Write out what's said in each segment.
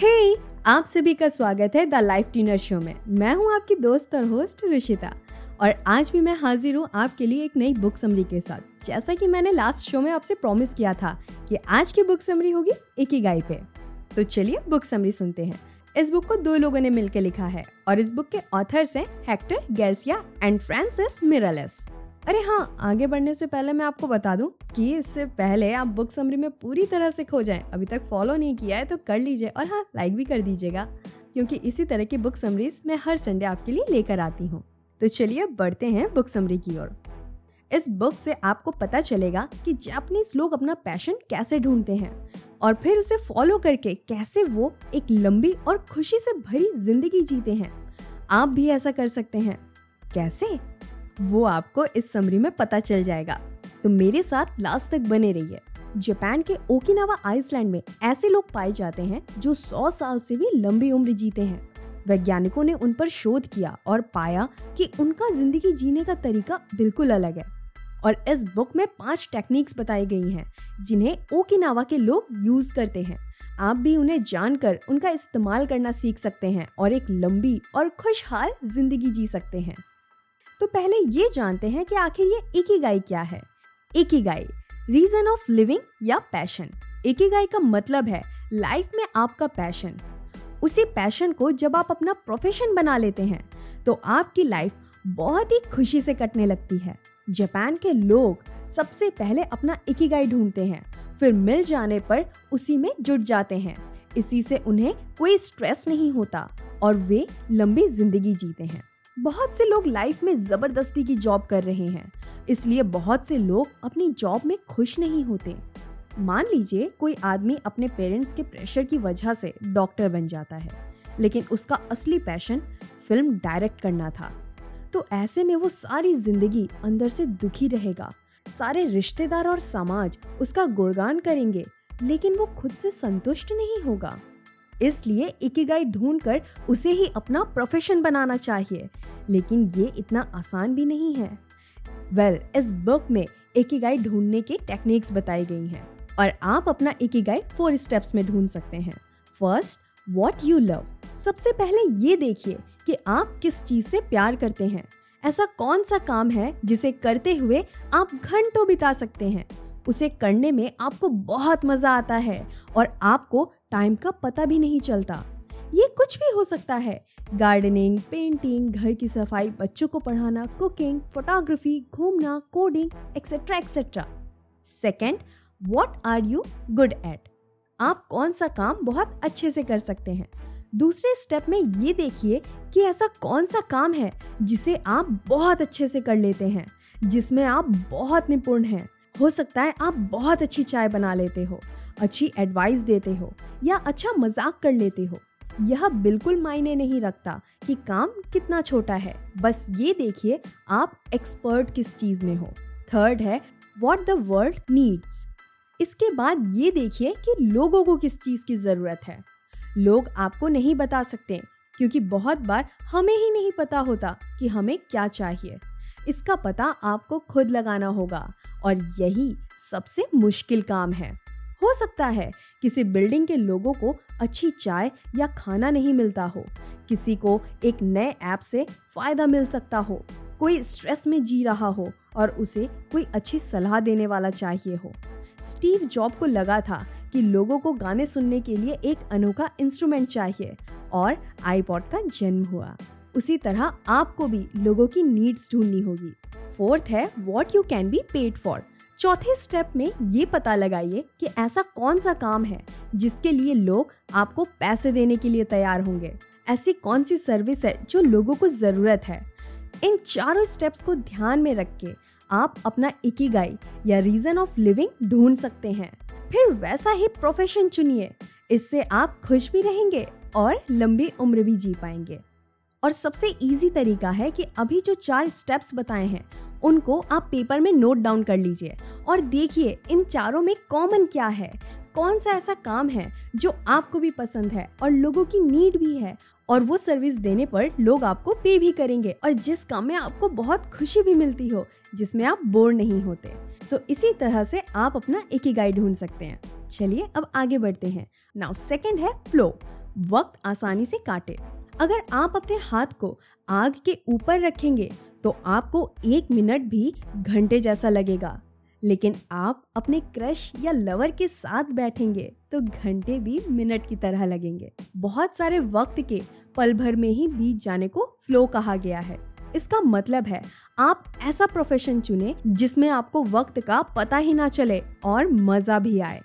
हे hey, आप सभी का स्वागत है द लाइफ टीनर शो में। मैं हूँ आपकी दोस्त और होस्ट ऋषिता और आज भी मैं हाजिर हूँ आपके लिए एक नई बुक समरी के साथ। जैसा कि मैंने लास्ट शो में आपसे प्रॉमिस किया था कि आज की बुक समरी होगी एक ही गाय पे। तो चलिए बुक समरी सुनते हैं। इस बुक को दो लोगों ने मिलकर लिखा है और इस बुक के ऑथर्स हैं Hector Garcia and Francis Miralles अरे हाँ आगे बढ़ने से पहले मैं आपको बता दूँ कि इससे पहले आप बुक समरी में पूरी तरह से खो जाएँ। अभी तक फॉलो नहीं किया है तो कर लीजिए और हाँ लाइक भी कर दीजिएगा, क्योंकि इसी तरह की बुक समरीज मैं हर संडे आपके लिए लेकर आती हूँ। तो चलिए बढ़ते हैं बुक समरी की ओर। इस बुक से आपको पता चलेगा कि जापानीज लोग अपना पैशन कैसे ढूंढते हैं और फिर उसे फॉलो करके कैसे वो एक लंबी और खुशी से भरी ज़िंदगी जीते हैं। आप भी ऐसा कर सकते हैं। कैसे? वो आपको इस समरी में पता चल जाएगा। तो मेरे साथ लास्ट तक बने रहिए। जापान के ओकिनावा आइसलैंड में ऐसे लोग पाए जाते हैं जो 100 साल से भी लंबी उम्र जीते हैं। वैज्ञानिकों ने उन पर शोध किया और पाया कि उनका ज़िंदगी जीने का तरीका बिल्कुल अलग है। और इस बुक में पाँच टेक्निक्स बताई गई हैं, जिन्हें ओकिनावा के लोग यूज़ करते हैं। आप भी उन्हें जानकर उनका इस्तेमाल करना सीख सकते हैं और एक लंबी और खुशहाल ज़िंदगी जी सकते हैं। तो पहले ये जानते हैं कि आखिर ये इकिगाई क्या है। इकिगाई रीजन ऑफ़ लिविंग या पैशन इकिगाई का मतलब है लाइफ में आपका पैशन उसी पैशन को जब आप अपना प्रोफेशन बना लेते हैं तो आपकी लाइफ बहुत ही खुशी से कटने लगती है। जापान के लोग सबसे पहले अपना इकिगाई ढूंढते हैं, फिर मिल जाने पर उसी में जुट जाते हैं। इसी से उन्हें कोई स्ट्रेस नहीं होता और वे लंबी ज़िंदगी जीते हैं। बहुत से लोग लाइफ में ज़बरदस्ती की जॉब कर रहे हैं। इसलिए बहुत से लोग अपनी जॉब में खुश नहीं होते। मान लीजिए कोई आदमी अपने पेरेंट्स के प्रेशर की वजह से डॉक्टर बन जाता है, लेकिन उसका असली पैशन फ़िल्म डायरेक्ट करना था। तो ऐसे में वो सारी ज़िंदगी अंदर से दुखी रहेगा। सारे रिश्तेदार और समाज उसका गुणगान करेंगे, लेकिन वो खुद से संतुष्ट नहीं होगा। इसलिए इकिगाई ढूंढकर उसे ही अपना प्रोफेशन बनाना चाहिए। लेकिन ये इतना आसान भी नहीं है। वेल well, इस बुक में इकिगाई ढूँढने के टेक्निक्स बताई गई हैं। और आप अपना इकिगाई फोर स्टेप्स में ढूंढ सकते हैं। फ़र्स्ट वॉट यू लव सबसे पहले ये देखिए कि आप किस चीज़ से प्यार करते हैं। ऐसा कौन सा काम है जिसे करते हुए आप घंटों बिता सकते हैं? उसे करने में आपको बहुत मज़ा आता है और आपको टाइम का पता भी नहीं चलता। ये कुछ भी हो सकता है। गार्डनिंग, पेंटिंग, घर की सफ़ाई, बच्चों को पढ़ाना, कुकिंग, फोटोग्राफी, घूमना, coding etcetera etcetera second what are you good at आप कौन सा काम बहुत अच्छे से कर सकते हैं। दूसरे स्टेप में ये देखिए कि ऐसा कौन सा काम है जिसे आप बहुत अच्छे से कर लेते हैं, जिसमें आप बहुत निपुण हैं। हो सकता है आप बहुत अच्छी चाय बना लेते हो। अच्छी एडवाइस देते हो या अच्छा मज़ाक कर लेते हो, यह बिल्कुल मायने नहीं रखता कि काम कितना छोटा है। बस ये देखिए आप एक्सपर्ट किस चीज़ में हो। थर्ड है वॉट द वर्ल्ड नीड्स इसके बाद ये देखिए कि लोगों को किस चीज़ की ज़रूरत है। लोग आपको नहीं बता सकते, क्योंकि बहुत बार हमें ही नहीं पता होता कि हमें क्या चाहिए। इसका पता आपको खुद लगाना होगा और यही सबसे मुश्किल काम है। हो सकता है किसी बिल्डिंग के लोगों को अच्छी चाय या खाना नहीं मिलता हो। किसी को एक नए ऐप से फ़ायदा मिल सकता हो। कोई स्ट्रेस में जी रहा हो और उसे कोई अच्छी सलाह देने वाला चाहिए हो। स्टीव जॉब को लगा था कि लोगों को गाने सुनने के लिए एक अनोखा इंस्ट्रूमेंट चाहिए और आईपॉड का जन्म हुआ। उसी तरह आपको भी लोगों की नीड्स ढूंढनी होगी। फोर्थ है what you can be paid for चौथे स्टेप में ये पता लगाइए कि ऐसा कौन सा काम है जिसके लिए लोग आपको पैसे देने के लिए तैयार होंगे। ऐसी कौन सी सर्विस है जो लोगों को ज़रूरत है? इन चारों स्टेप्स को ध्यान में रख के आप अपना इकिगाई या रीजन ऑफ़ लिविंग ढूंढ सकते हैं। फिर वैसा ही प्रोफेशन चुनिए, इससे आप खुश भी रहेंगे और लंबी उम्र भी जी पाएँगे। और सबसे इजी तरीका है कि अभी जो चार स्टेप्स बताए हैं उनको आप पेपर में नोट डाउन कर लीजिए। और देखिए इन चारों में कॉमन क्या है? कौन सा ऐसा काम है जो आपको भी पसंद है और लोगों की नीड भी है और वो सर्विस देने पर लोग आपको पे भी करेंगे और जिस काम में आपको बहुत खुशी भी मिलती हो जिसमें आप बोर नहीं होते। सो so, इसी तरह से आप अपना एक ही गाइड ढूंढ सकते हैं। चलिए अब आगे बढ़ते हैं। नाउ सेकेंड है फ्लो वक्त आसानी से काटे। अगर आप अपने हाथ को आग के ऊपर रखेंगे तो आपको एक मिनट भी घंटे जैसा लगेगा। लेकिन आप अपने क्रश या लवर के साथ बैठेंगे तो घंटे भी मिनट की तरह लगेंगे। बहुत सारे वक्त के पल भर में ही बीत जाने को फ्लो कहा गया है। इसका मतलब है, आप ऐसा प्रोफेशन चुने जिसमें आपको वक्त का पता ही ना चले और मज़ा भी आए।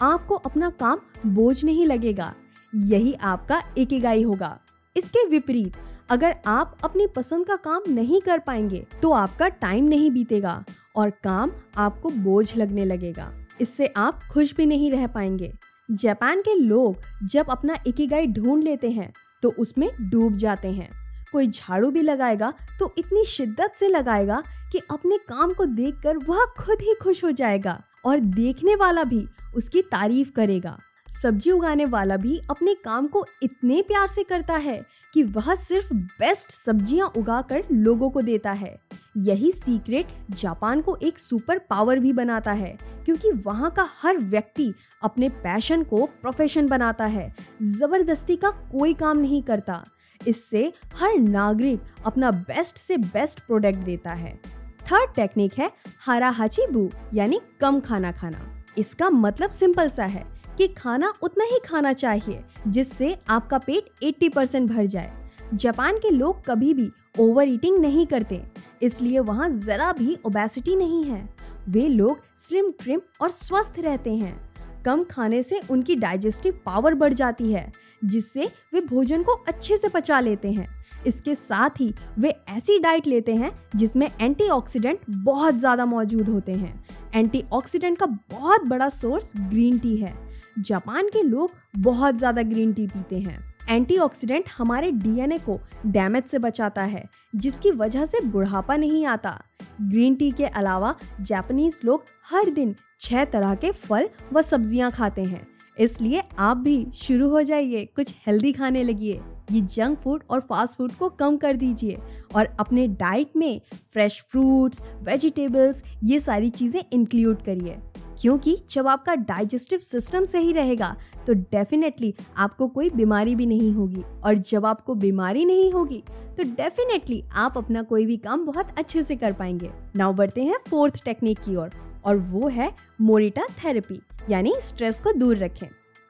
आपको अपना काम बोझ नहीं लगेगा। यही आपका एकेगाई होगा। इसके विपरीत अगर आप अपनी पसंद का काम नहीं कर पाएँगे तो आपका टाइम नहीं बीतेगा और काम आपको बोझ लगने लगेगा। इससे आप खुश भी नहीं रह पाएँगे। जापान के लोग जब अपना इकिगाई ढूंढ लेते हैं तो उसमें डूब जाते हैं। कोई झाड़ू भी लगाएगा तो इतनी शिद्दत से लगाएगा कि अपने काम को देखकर वह खुद ही खुश हो जाएगा और देखने वाला भी उसकी तारीफ़ करेगा। सब्ज़ी उगाने वाला भी अपने काम को इतने प्यार से करता है कि वह सिर्फ़ बेस्ट सब्ज़ियाँ उगाकर लोगों को देता है। यही सीक्रेट जापान को एक सुपर पावर भी बनाता है, क्योंकि वहाँ का हर व्यक्ति अपने पैशन को प्रोफेशन बनाता है। ज़बरदस्ती का कोई काम नहीं करता। इससे हर नागरिक अपना बेस्ट से बेस्ट प्रोडक्ट देता है। थर्ड टेक्निक है हारा बू यानी कम खाना खाना। इसका मतलब सिंपल सा है। कि खाना उतना ही खाना चाहिए, जिससे आपका पेट 80 परसेंट भर जाए। जापान के लोग कभी भी ओवर ईटिंग नहीं करते, इसलिए वहाँ जरा भी ओबेसिटी नहीं है। वे लोग स्लिम, ट्रिम और स्वस्थ रहते हैं। कम खाने से उनकी डाइजेस्टिव पावर बढ़ जाती है, जिससे वे भोजन को अच्छे से पचा लेते हैं। इसके साथ ही वे ऐसी डाइट लेते हैं, जिसमें एंटीऑक्सीडेंट बहुत ज़्यादा मौजूद होते हैं। एंटीऑक्सीडेंट का बहुत बड़ा सोर्स ग्रीन टी है। जापान के लोग बहुत ज़्यादा ग्रीन टी पीते हैं। एंटीऑक्सीडेंट हमारे डीएनए को डैमेज से बचाता है, जिसकी वजह से बुढ़ापा नहीं आता। ग्रीन टी के अलावा जापानीज लोग हर दिन छह तरह के फल व सब्ज़ियाँ खाते हैं। इसलिए आप भी शुरू हो जाइए, कुछ हेल्दी खाने लगिए। ये जंक फ़ूड और फास्ट फ़ूड को कम कर दीजिए और अपने डाइट में फ्रेश फ्रूट्स, वेजिटेबल्स, ये सारी चीज़ें इंक्लूड करिए। क्योंकि जब आपका डाइजेस्टिव सिस्टम सही रहेगा तो डेफिनेटली आपको कोई बीमारी भी नहीं होगी। और जब आपको बीमारी नहीं होगी तो डेफिनेटली आप अपना कोई भी काम बहुत अच्छे से कर पाएँगे। नाउ बढ़ते हैं फोर्थ टेक्निक की ओर, और वो है मोरिटा थेरेपी यानी स्ट्रेस को दूर रखें।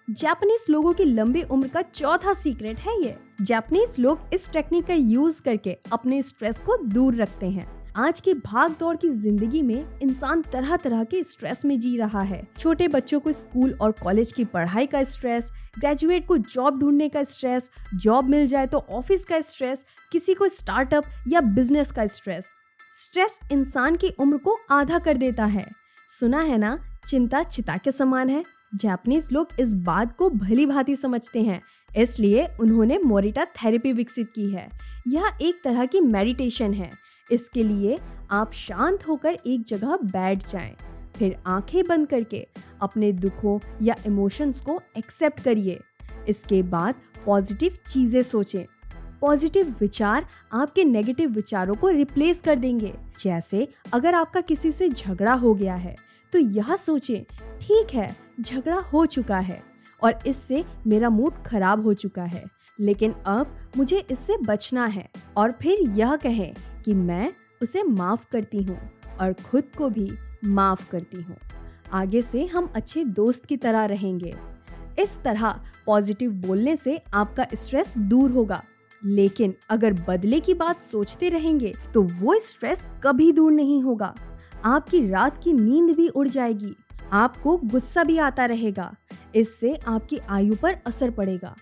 जापानीज लोगों की लंबी उम्र का चौथा सीक्रेट है ये। जापानीज लोग इस टेक्निक का यूज़ करके अपने स्ट्रेस को दूर रखते हैं। आज की भाग दौड़ की ज़िंदगी में इंसान तरह तरह के स्ट्रेस में जी रहा है। छोटे बच्चों को स्कूल और कॉलेज की पढ़ाई का स्ट्रेस ग्रेजुएट को जॉब ढूँढने का स्ट्रेस जॉब मिल जाए तो ऑफ़िस का स्ट्रेस किसी को स्टार्टअप या बिज़नेस का स्ट्रेस स्ट्रेस इंसान की उम्र को आधा कर देता है। सुना है ना, चिंता चिता के समान है। जापानीज लोग इस बात को भली भांति समझते हैं, इसलिए उन्होंने मोरिटा थेरेपी विकसित की है। यह एक तरह की मेडिटेशन है। इसके लिए आप शांत होकर एक जगह बैठ जाएँ, फिर आँखें बंद करके अपने दुखों या इमोशंस को एक्सेप्ट करिए। इसके बाद पॉजिटिव चीज़ें सोचें। पॉजिटिव विचार आपके नेगेटिव विचारों को रिप्लेस कर देंगे। जैसे अगर आपका किसी से झगड़ा हो गया है तो यह सोचें ठीक है झगड़ा हो चुका है और इससे मेरा मूड खराब हो चुका है लेकिन अब मुझे इससे बचना है। और फिर यह कहें कि मैं उसे माफ़ करती हूँ और खुद को भी माफ़ करती हूँ। आगे से हम अच्छे दोस्त की तरह रहेंगे। इस तरह पॉजिटिव बोलने से आपका स्ट्रेस दूर होगा। लेकिन अगर बदले की बात सोचते रहेंगे तो वो स्ट्रेस कभी दूर नहीं होगा। आपकी रात की नींद भी उड़ जाएगी। आपको गुस्सा भी आता रहेगा। इससे आपकी आयु पर असर पड़ेगा।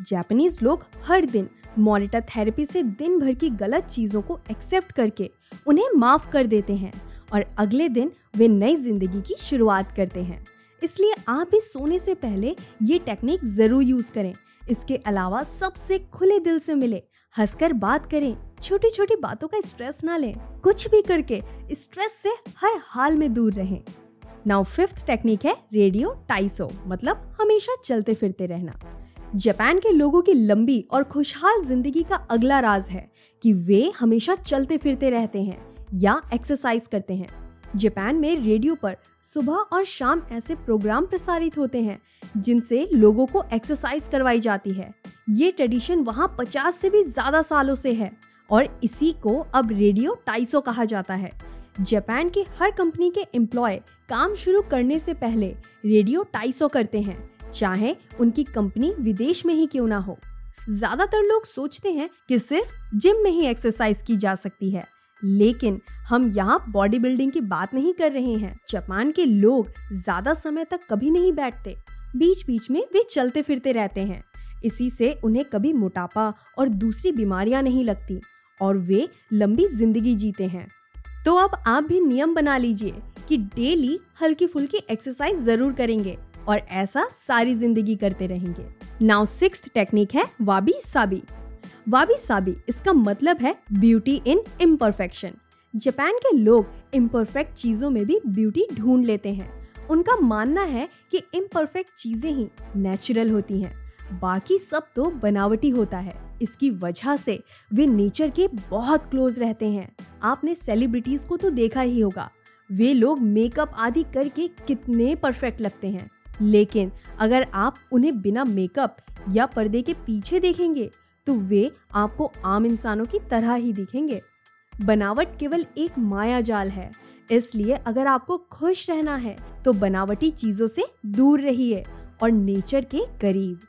जापानीज लोग हर दिन मॉनिटर थेरेपी से दिन भर की गलत चीज़ों को एक्सेप्ट करके उन्हें माफ़ कर देते हैं और अगले दिन वे नई ज़िंदगी की शुरुआत करते हैं। इसलिए आप भी सोने से पहले ये टेक्निक ज़रूर यूज़ करें। इसके अलावा सबसे खुले दिल से मिले हंसकर बात करें। छोटी छोटी बातों का स्ट्रेस ना लें। कुछ भी करके स्ट्रेस से हर हाल में दूर रहें। नाउ फिफ्थ टेक्निक है रेडियो टाइसो मतलब हमेशा चलते फिरते रहना। जापान के लोगों की लंबी और खुशहाल ज़िंदगी का अगला राज है कि वे हमेशा चलते फिरते रहते हैं या एक्सरसाइज करते हैं। जापान में रेडियो पर सुबह और शाम ऐसे प्रोग्राम प्रसारित होते हैं, जिनसे लोगों को एक्सरसाइज करवाई जाती है। ये ट्रेडिशन वहाँ पचास से भी ज़्यादा सालों से है और इसी को अब रेडियो टाइसो कहा जाता है। जापान के हर कंपनी के एम्प्लॉय काम शुरू करने से पहले रेडियो टाइसो करते हैं। चाहे उनकी कंपनी विदेश में ही क्यों ना हो। ज़्यादातर लोग सोचते हैं कि सिर्फ़ जिम में ही एक्सरसाइज की जा सकती है, लेकिन हम यहाँ बॉडी बिल्डिंग की बात नहीं कर रहे हैं। जापान के लोग ज़्यादा समय तक कभी नहीं बैठते बीच बीच में वे चलते फिरते रहते हैं। इसी से उन्हें कभी मोटापा और दूसरी बीमारियाँ नहीं लगती और वे लंबी ज़िंदगी जीते हैं। तो अब आप भी नियम बना लीजिए कि डेली हल्की फुल्की एक्सरसाइज ज़रूर करेंगे। और ऐसा सारी ज़िंदगी करते रहेंगे। नाउ सिक्स टेक्निक है वाबी साबी। वाबी साबी, इसका मतलब है ब्यूटी इन इम्परफेक्शन जापान के लोग इम्परफेक्ट चीज़ों में भी ब्यूटी ढूंढ लेते हैं। उनका मानना है कि इम्परफेक्ट चीज़ें ही नेचुरल होती हैं। बाकी सब तो बनावटी होता है। इसकी वजह से वे नेचर के बहुत क्लोज रहते हैं। आपने सेलिब्रिटीज को तो देखा ही होगा। वे लोग मेकअप आदि करके कितने परफेक्ट लगते हैं। लेकिन अगर आप उन्हें बिना मेकअप या पर्दे के पीछे देखेंगे तो वे आपको आम इंसानों की तरह ही दिखेंगे। बनावट केवल एक माया जाल है, इसलिए अगर आपको खुश रहना है तो बनावटी चीज़ों से दूर रहिए और नेचर के करीब।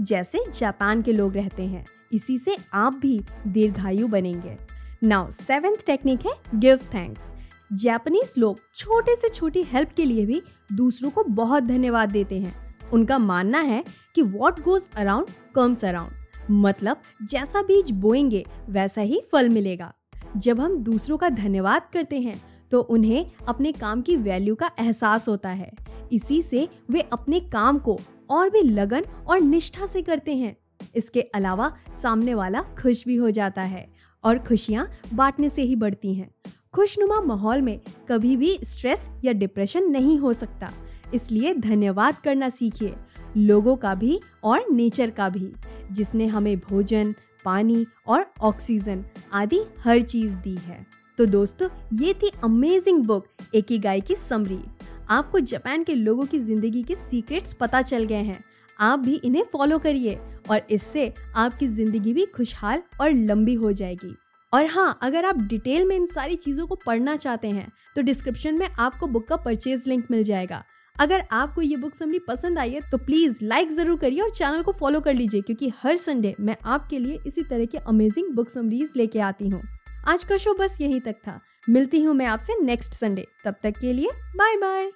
जैसे जापान के लोग रहते हैं, इसी से आप भी दीर्घायु बनेंगे। नाउ सेवेंथ टेक्निक है गिव थैंक्स जापानीज लोग छोटे से छोटी हेल्प के लिए भी दूसरों को बहुत धन्यवाद देते हैं। उनका मानना है कि what goes around comes around मतलब जैसा बीज बोएँगे, वैसा ही फल मिलेगा। जब हम दूसरों का धन्यवाद करते हैं तो उन्हें अपने काम की वैल्यू का एहसास होता है। इसी से वे अपने काम को और भी लगन और निष्ठा से करते हैं। इसके अलावा सामने वाला खुश भी हो जाता है और खुशियाँ बांटने से ही बढ़ती हैं। खुशनुमा माहौल में कभी भी स्ट्रेस या डिप्रेशन नहीं हो सकता। इसलिए धन्यवाद करना सीखिए, लोगों का भी और नेचर का भी, जिसने हमें भोजन, पानी और ऑक्सीजन आदि हर चीज़ दी है। तो दोस्तों, ये थी अमेजिंग बुक एक गाय की समरी आपको जापान के लोगों की ज़िंदगी के सीक्रेट्स पता चल गए हैं। आप भी इन्हें फॉलो करिए और इससे आपकी ज़िंदगी भी खुशहाल और लंबी हो जाएगी। और हाँ अगर आप डिटेल में इन सारी चीज़ों को पढ़ना चाहते हैं तो डिस्क्रिप्शन में आपको बुक का परचेज लिंक मिल जाएगा। अगर आपको ये बुक समरी पसंद आई है तो प्लीज़ लाइक ज़रूर करिए और चैनल को फॉलो कर लीजिए, क्योंकि हर संडे मैं आपके लिए इसी तरह के अमेजिंग बुक समरीज लेके आती हूँ। आज का शो बस यहीं तक था। मिलती हूँ मैं आपसे नेक्स्ट संडे तब तक के लिए बाय बाय